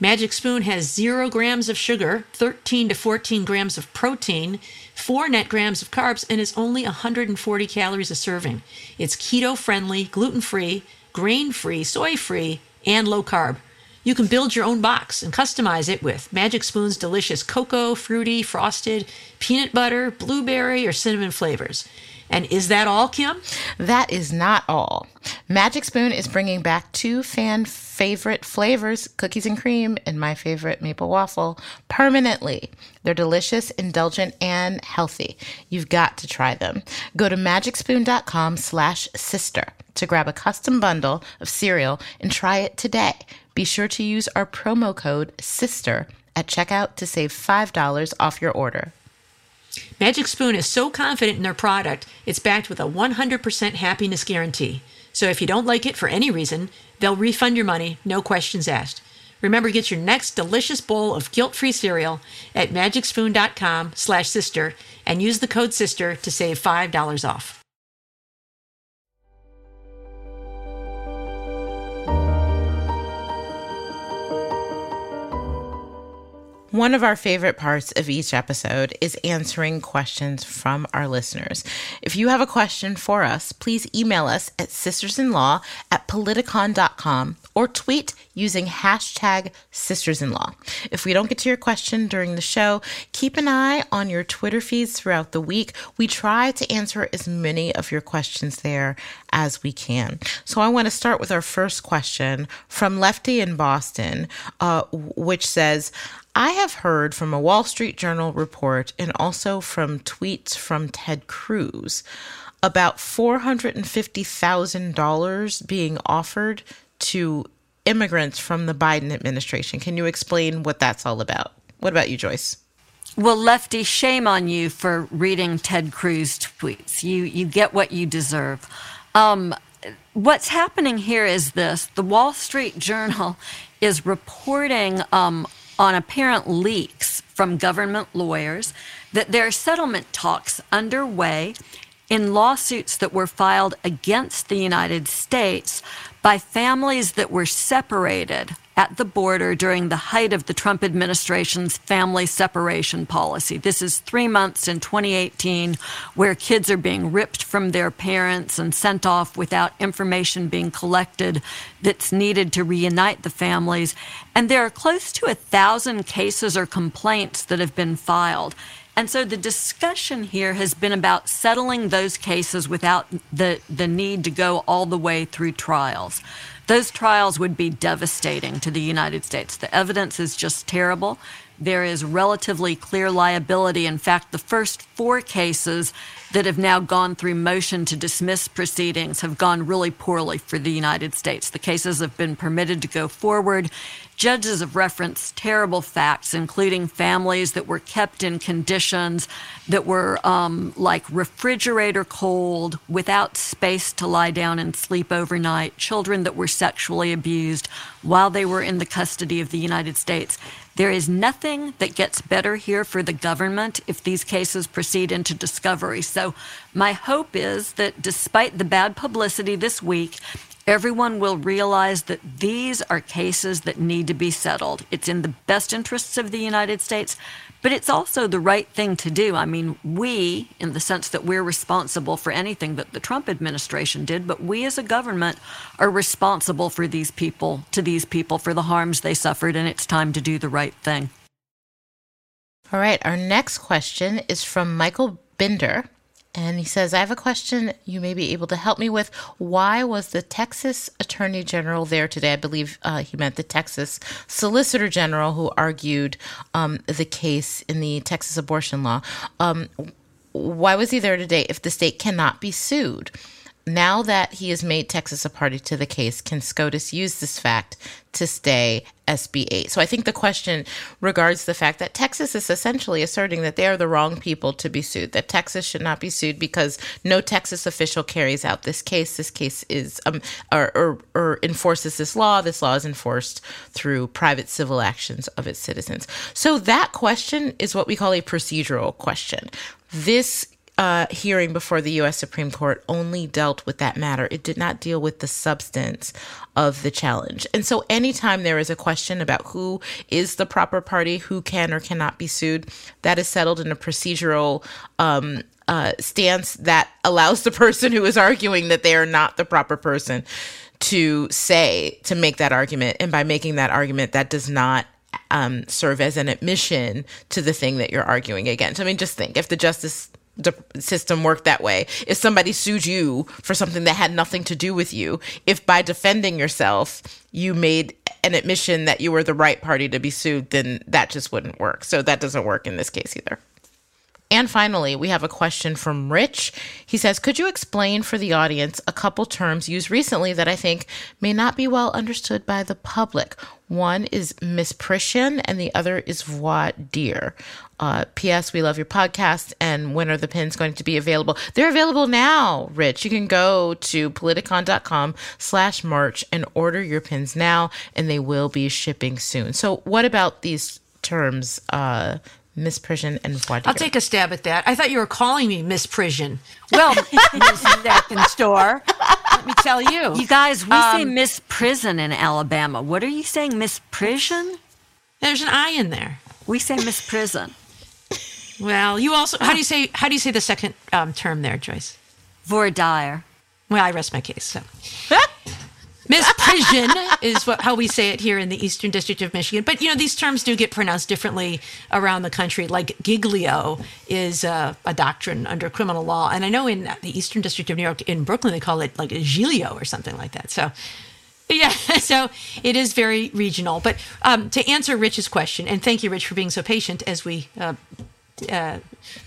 Magic Spoon has zero grams of sugar, 13 to 14 grams of protein, four net grams of carbs, and is only 140 calories a serving. It's keto friendly, gluten free, grain free, soy free, and low carb. You can build your own box and customize it with Magic Spoon's delicious cocoa, fruity, frosted, peanut butter, blueberry, or cinnamon flavors. And is that all, Kim? That is not all. Magic Spoon is bringing back two fan favorite flavors, cookies and cream, and my favorite maple waffle, permanently. They're delicious, indulgent, and healthy. You've got to try them. Go to magicspoon.com slash sister to grab a custom bundle of cereal and try it today. Be sure to use our promo code SISTER at checkout to save $5 off your order. Magic Spoon is so confident in their product, it's backed with a 100% happiness guarantee. So if you don't like it for any reason, they'll refund your money, no questions asked. Remember, get your next delicious bowl of guilt-free cereal at magicspoon.com slash sister and use the code SISTER to save $5 off. One of our favorite parts of each episode is answering questions from our listeners. If you have a question for us, please email us at sistersinlaw at politicon.com or tweet using hashtag sistersinlaw. If we don't get to your question during the show, keep an eye on your Twitter feeds throughout the week. We try to answer as many of your questions there as we can. So I want to start with our first question from Lefty in Boston, uh, which says, I have heard from a Wall Street Journal report and also from tweets from Ted Cruz about $450,000 being offered to immigrants from the Biden administration. Can you explain what that's all about? What about you, Joyce? Well, Lefty, shame on you for reading Ted Cruz tweets. You you get what you deserve. Um, what's happening here is this: the Wall Street Journal is reporting um, on apparent leaks from government lawyers that there are settlement talks underway in lawsuits that were filed against the United States by families that were separated at the border during the height of the Trump administration's family separation policy. This is three months in 2018 where kids are being ripped from their parents and sent off without information being collected that's needed to reunite the families. And there are close to a thousand cases or complaints that have been filed. And so the discussion here has been about settling those cases without the, the need to go all the way through trials. Those trials would be devastating to the United States. The evidence is just terrible. there is relatively clear liability. In fact, the first four cases that have now gone through motion to dismiss proceedings have gone really poorly for the United States. The cases have been permitted to go forward. Judges have referenced terrible facts, including families that were kept in conditions that were um, like refrigerator cold, without space to lie down and sleep overnight, children that were sexually abused while they were in the custody of the United States. There is nothing that gets better here for the government if these cases proceed into discovery. So, my hope is that despite the bad publicity this week, everyone will realize that these are cases that need to be settled. It's in the best interests of the United States, but it's also the right thing to do. I mean, we, in the sense that we're responsible for anything that the Trump administration did, but we as a government are responsible for these people, to these people, for the harms they suffered, and it's time to do the right thing. All right, our next question is from Michael Binder. And he says, I have a question you may be able to help me with. Why was the Texas Attorney General there today? I believe uh, he meant the Texas Solicitor General who argued um, the case in the Texas abortion law. Um, why was he there today if the state cannot be sued? Now that he has made Texas a party to the case, can SCOTUS use this fact to stay SB 8? So I think the question regards the fact that Texas is essentially asserting that they are the wrong people to be sued, that Texas should not be sued because no Texas official carries out this case. This case is, um, or, or, or enforces this law. This law is enforced through private civil actions of its citizens. So that question is what we call a procedural question. This uh, hearing before the U.S. Supreme Court only dealt with that matter. It did not deal with the substance of the challenge. And so, anytime there is a question about who is the proper party, who can or cannot be sued, that is settled in a procedural um, uh, stance that allows the person who is arguing that they are not the proper person to say, to make that argument. And by making that argument, that does not um, serve as an admission to the thing that you're arguing against. I mean, just think if the justice system worked that way. If somebody sued you for something that had nothing to do with you, if by defending yourself you made an admission that you were the right party to be sued, then that just wouldn't work. So that doesn't work in this case either. And finally, we have a question from Rich. He says, Could you explain for the audience a couple terms used recently that I think may not be well understood by the public? One is misprision, and the other is voir dire. Uh, P.S. We love your podcast. And when are the pins going to be available? They're available now, Rich. You can go to politicon.com slash merch and order your pins now, and they will be shipping soon. So, what about these terms, uh, misprision and voir? I'll take a stab at that. I thought you were calling me misprision. Well, Mrs. Atkins Stohr, let me tell you. You guys, we um, say misprison in Alabama. What are you saying, misprision? There's an I in there. We say misprison. Well, you also how do you say how do you say the second um, term there, Joyce? Voir dire. Well, I rest my case. So. Misprision is what, how we say it here in the Eastern District of Michigan. But, you know, these terms do get pronounced differently around the country. Like giglio is uh, a doctrine under criminal law. And I know in the Eastern District of New York, in Brooklyn, they call it like giglio or something like that. So, yeah, so it is very regional. But um, to answer Rich's question, and thank you, Rich, for being so patient as we uh, uh,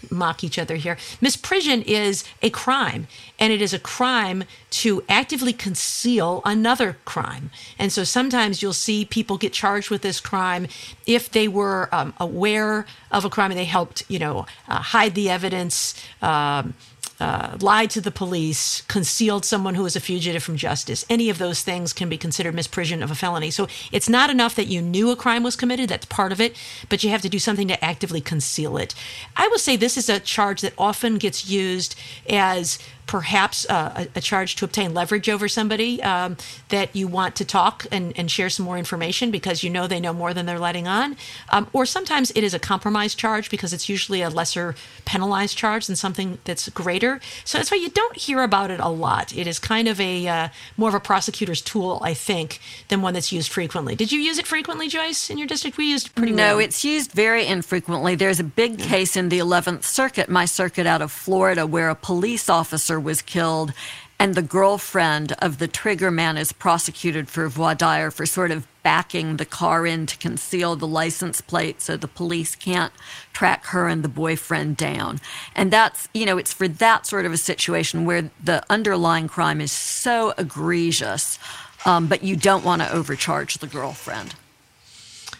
mock each other here. Misprision is a crime, and it is a crime to actively conceal another crime. And so sometimes you'll see people get charged with this crime if they were um, aware of a crime and they helped, you know, uh, hide the evidence. Um, uh, lied to the police, concealed someone who was a fugitive from justice. Any of those things can be considered misprision of a felony. So it's not enough that you knew a crime was committed, that's part of it, but you have to do something to actively conceal it. I will say this is a charge that often gets used as perhaps uh, a, a, charge to obtain leverage over somebody um, that you want to talk and, and, share some more information because you know they know more than they're letting on. Um, or sometimes it is a compromise charge because it's usually a lesser penalized charge than something that's greater. So that's why you don't hear about it a lot. It is kind of a uh, more of a prosecutor's tool, I think, than one that's used frequently. Did you use it frequently, Joyce, in your district? We used pretty no, well. it's used very infrequently. There's a big case in the 11th Circuit, my circuit out of Florida, where a police officer officer was killed and the girlfriend of the trigger man is prosecuted for voir dire for sort of backing the car in to conceal the license plate so the police can't track her and the boyfriend down. And that's, you know, it's for that sort of a situation where the underlying crime is so egregious, um, but you don't want to overcharge the girlfriend.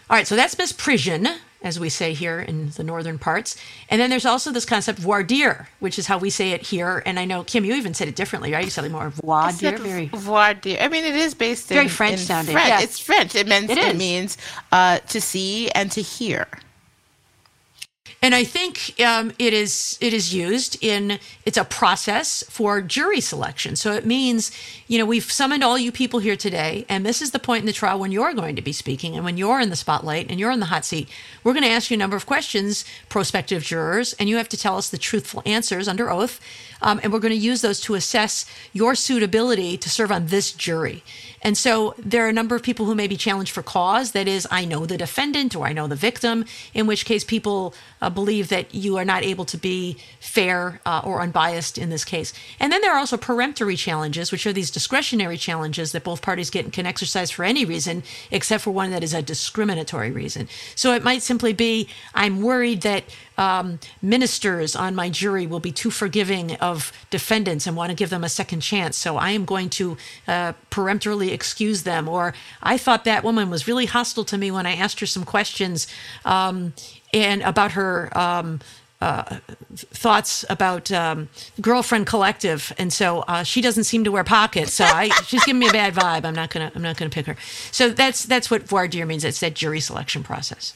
All right, so that's Miss misprision, as we say here in the northern parts. And then there's also this concept voir dire, which is how we say it here. And I know, Kim, you even said it differently, right? You said it more voir dire. Very voir dire. I mean, it is based Very in French in sounding. French. Yes. It's French. It means It it, means uh, to see and to hear. And I think um, it is it is used in it's a process for jury selection. So it means you know we've summoned all you people here today, and this is the point in the trial when you're going to be speaking and when you're in the spotlight and you're in the hot seat. We're going to ask you a number of questions, prospective jurors, and you have to tell us the truthful answers under oath. Um, and we're going to use those to assess your suitability to serve on this jury. And so there are a number of people who may be challenged for cause. That is, I know the defendant or I know the victim, in which case people uh, believe that you are not able to be fair uh, or unbiased in this case. And then there are also peremptory challenges, which are these discretionary challenges that both parties get and can exercise for any reason, except for one that is a discriminatory reason. So it might simply be, I'm worried that um, ministers on my jury will be too forgiving of defendants and want to give them a second chance. So I am going to uh, peremptorily excuse them. Or I thought that woman was really hostile to me when I asked her some questions um, and about her. Um, uh, thoughts about um, girlfriend collective, and so uh, she doesn't seem to wear pockets. So I, she's giving me a bad vibe. I'm not gonna, I'm not gonna pick her. So that's that's what voir dire means. It's that jury selection process.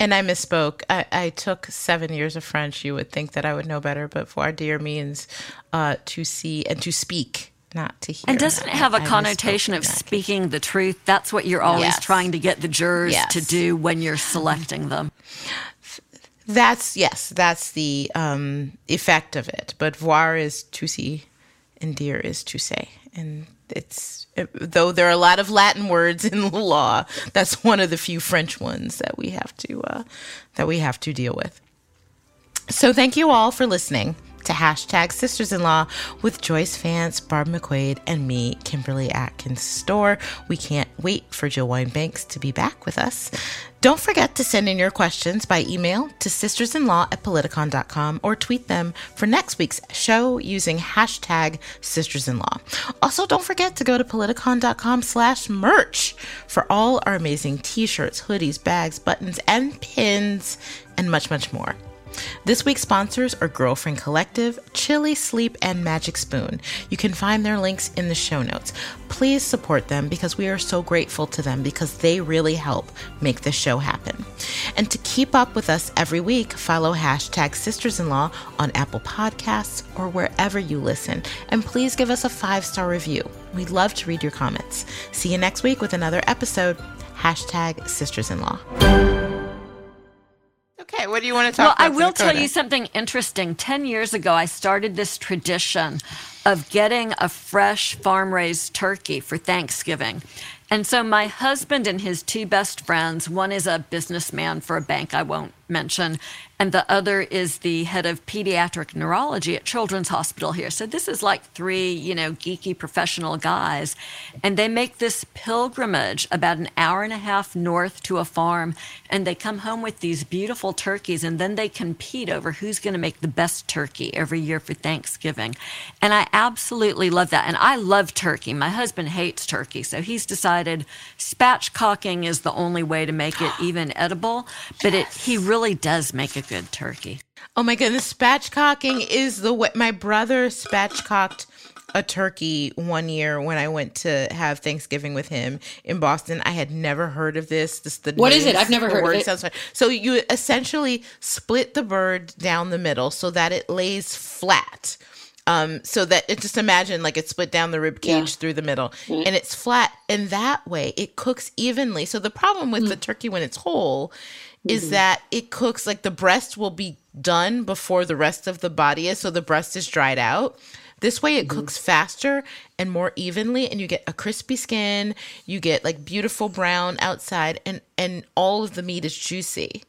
And I misspoke. I, I took seven years of French. You would think that I would know better, but voir dire means uh, to see and to speak, not to hear. And doesn't it have a I connotation of speaking the truth? That's what you're always Yes. trying to get the jurors to do when you're selecting them. That's yes, that's the um, effect of it. But voir is to see, and dire is to say, and it's though there are a lot of Latin words in the law. That's one of the few French ones that we have to uh, that we have to deal with. So thank you all for listening to hashtag Sisters in Law with Joyce Vance, Barb McQuade, and me, Kimberly Atkins Stohr. We can't wait for Jill Wine-Banks to be back with us. Don't forget to send in your questions by email to sistersinlaw at politicon.com or tweet them for next week's show using hashtag sistersinlaw. Also, don't forget to go to politicon.com slash merch for all our amazing t-shirts, hoodies, bags, buttons, and pins, and much, much more. This week's sponsors are Girlfriend Collective, Chili Sleep, and Magic Spoon. You can find their links in the show notes. Please support them because we are so grateful to them because they really help make this show happen. And to keep up with us every week, follow hashtag Sisters in Law on Apple Podcasts or wherever you listen. And please give us a five star review. We'd love to read your comments. See you next week with another episode. Hashtag Sisters in Law. Okay, what do you want to talk about? Well, I will tell you something interesting. 10 years ago, I started this tradition of getting a fresh farm raised turkey for Thanksgiving. And so my husband and his two best friends, one is a businessman for a bank I won't mention, and the other is the head of pediatric neurology at Children's Hospital here. So this is like three, you know, geeky professional guys. And they make this pilgrimage about an hour and a half north to a farm, and they come home with these beautiful turkeys, and then they compete over who's going to make the best turkey every year for Thanksgiving. And I absolutely love that. And I love turkey. My husband hates turkey, so he's decided spatchcocking is the only way to make it even edible. But it, he really does make a good turkey. Oh my goodness, spatchcocking is the way. My brother spatchcocked a turkey one year when I went to have Thanksgiving with him in Boston. I had never heard of this. This the What is it? I've never heard of it. sounds. So you essentially split the bird down the middle so that it lays flat. Um, so that it just imagine like it's split down the rib cage Yeah. through the middle and it's flat and that way it cooks evenly. So the problem with Mm. the turkey when it's whole is Mm-hmm. that it cooks like the breast will be done before the rest of the body is, so the breast is dried out. This way it Mm-hmm. cooks faster and more evenly and you get a crispy skin, you get like beautiful brown outside and and all of the meat is juicy.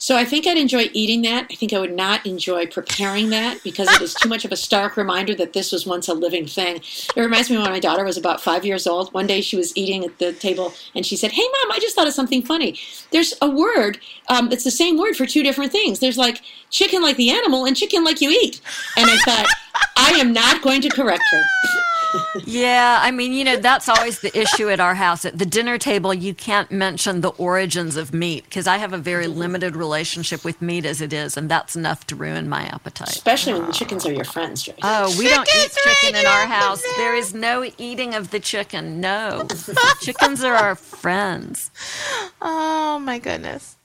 So I think I'd enjoy eating that. I think I would not enjoy preparing that because it is too much of a stark reminder that this was once a living thing. It reminds me when my daughter was about five years old. One day she was eating at the table and she said, Hey, mom, I just thought of something funny. There's a word, um, it's the same word for two different things. There's like chicken like the animal and chicken like you eat. And I thought, I am not going to correct her. Yeah, I mean, you know, that's always the issue at our house. At the dinner table, you can't mention the origins of meat because I have a very limited relationship with meat as it is, and that's enough to ruin my appetite. Especially when the chickens are your friends, Joyce. Oh, we don't eat chicken in our here. house. There is no eating of the chicken. No. Chickens are our friends. Oh my goodness.